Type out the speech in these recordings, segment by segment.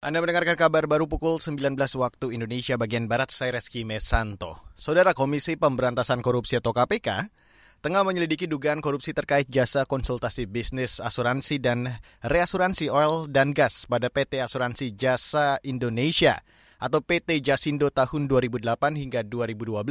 Anda mendengarkan kabar baru pukul 19 waktu Indonesia bagian Barat, saya Reski Mesanto. Saudara Komisi Pemberantasan Korupsi atau KPK tengah menyelidiki dugaan korupsi terkait jasa konsultasi bisnis asuransi dan reasuransi oil dan gas pada PT Asuransi Jasa Indonesia atau PT Jasindo tahun 2008 hingga 2012.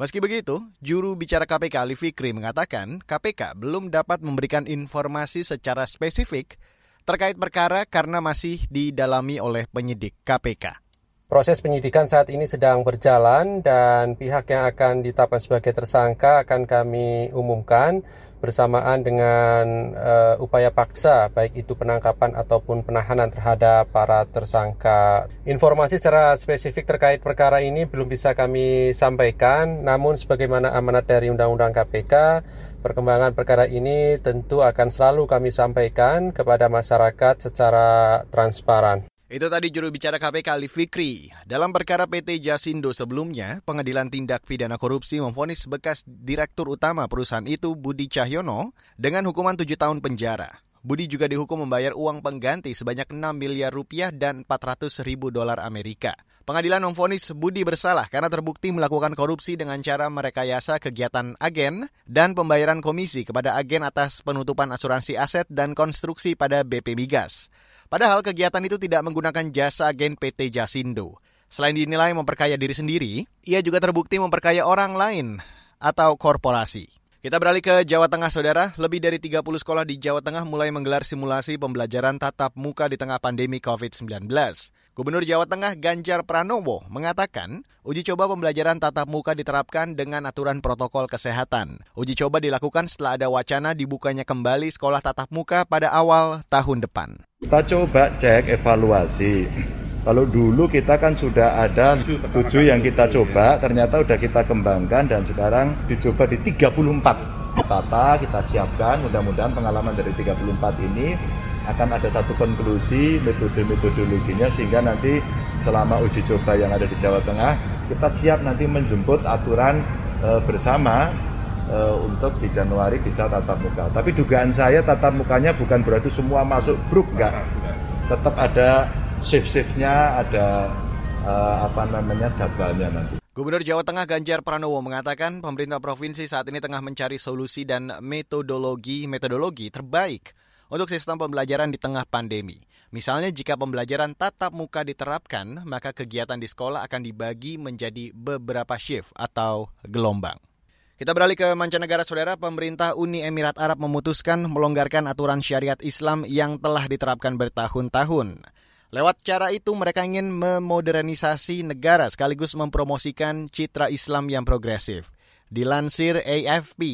Meski begitu, juru bicara KPK Ali Fikri mengatakan KPK belum dapat memberikan informasi secara spesifik terkait perkara karena masih didalami oleh penyidik KPK. Proses penyidikan saat ini sedang berjalan dan pihak yang akan ditetapkan sebagai tersangka akan kami umumkan bersamaan dengan uh, upaya paksa baik itu penangkapan ataupun penahanan terhadap para tersangka. Informasi secara spesifik terkait perkara ini belum bisa kami sampaikan, namun sebagaimana amanat dari Undang-Undang KPK, perkembangan perkara ini tentu akan selalu kami sampaikan kepada masyarakat secara transparan. Itu tadi juru bicara KPK Ali Fikri. Dalam perkara PT Jasindo sebelumnya, Pengadilan Tindak Pidana Korupsi memvonis bekas Direktur Utama perusahaan itu Budi Cahyono dengan hukuman 7 tahun penjara. Budi juga dihukum membayar uang pengganti sebanyak 6 miliar rupiah dan 400 ribu dolar Amerika. Pengadilan memvonis Budi bersalah karena terbukti melakukan korupsi dengan cara merekayasa kegiatan agen dan pembayaran komisi kepada agen atas penutupan asuransi aset dan konstruksi pada BP Migas. Padahal kegiatan itu tidak menggunakan jasa agen PT Jasindo. Selain dinilai memperkaya diri sendiri, ia juga terbukti memperkaya orang lain atau korporasi. Kita beralih ke Jawa Tengah, Saudara. Lebih dari 30 sekolah di Jawa Tengah mulai menggelar simulasi pembelajaran tatap muka di tengah pandemi COVID-19. Gubernur Jawa Tengah Ganjar Pranowo mengatakan uji coba pembelajaran tatap muka diterapkan dengan aturan protokol kesehatan. Uji coba dilakukan setelah ada wacana dibukanya kembali sekolah tatap muka pada awal tahun depan. Kita coba cek evaluasi. Kalau dulu kita kan sudah ada tujuh yang kita coba, ternyata sudah kita kembangkan dan sekarang dicoba di 34. Tata kita siapkan, mudah-mudahan pengalaman dari 34 ini akan ada satu konklusi metode-metodologinya sehingga nanti selama uji coba yang ada di Jawa Tengah kita siap nanti menjemput aturan e, bersama uh, untuk di Januari bisa tatap muka. Tapi dugaan saya tatap mukanya bukan berarti semua masuk grup, enggak. Tetap ada shift-shiftnya, ada uh, apa namanya jadwalnya nanti. Gubernur Jawa Tengah Ganjar Pranowo mengatakan pemerintah provinsi saat ini tengah mencari solusi dan metodologi-metodologi terbaik untuk sistem pembelajaran di tengah pandemi. Misalnya jika pembelajaran tatap muka diterapkan, maka kegiatan di sekolah akan dibagi menjadi beberapa shift atau gelombang. Kita beralih ke mancanegara, saudara. Pemerintah Uni Emirat Arab memutuskan melonggarkan aturan syariat Islam yang telah diterapkan bertahun-tahun. Lewat cara itu, mereka ingin memodernisasi negara sekaligus mempromosikan citra Islam yang progresif. Dilansir AFP,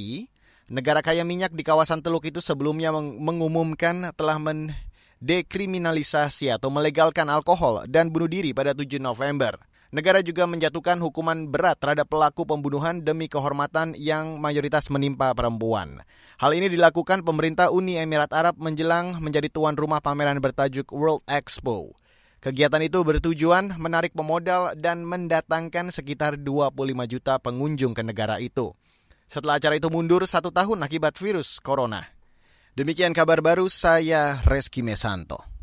negara kaya minyak di kawasan Teluk itu sebelumnya mengumumkan telah mendekriminalisasi atau melegalkan alkohol dan bunuh diri pada 7 November. Negara juga menjatuhkan hukuman berat terhadap pelaku pembunuhan demi kehormatan yang mayoritas menimpa perempuan. Hal ini dilakukan pemerintah Uni Emirat Arab menjelang menjadi tuan rumah pameran bertajuk World Expo. Kegiatan itu bertujuan menarik pemodal dan mendatangkan sekitar 25 juta pengunjung ke negara itu. Setelah acara itu mundur satu tahun akibat virus corona. Demikian kabar baru saya Reski Mesanto.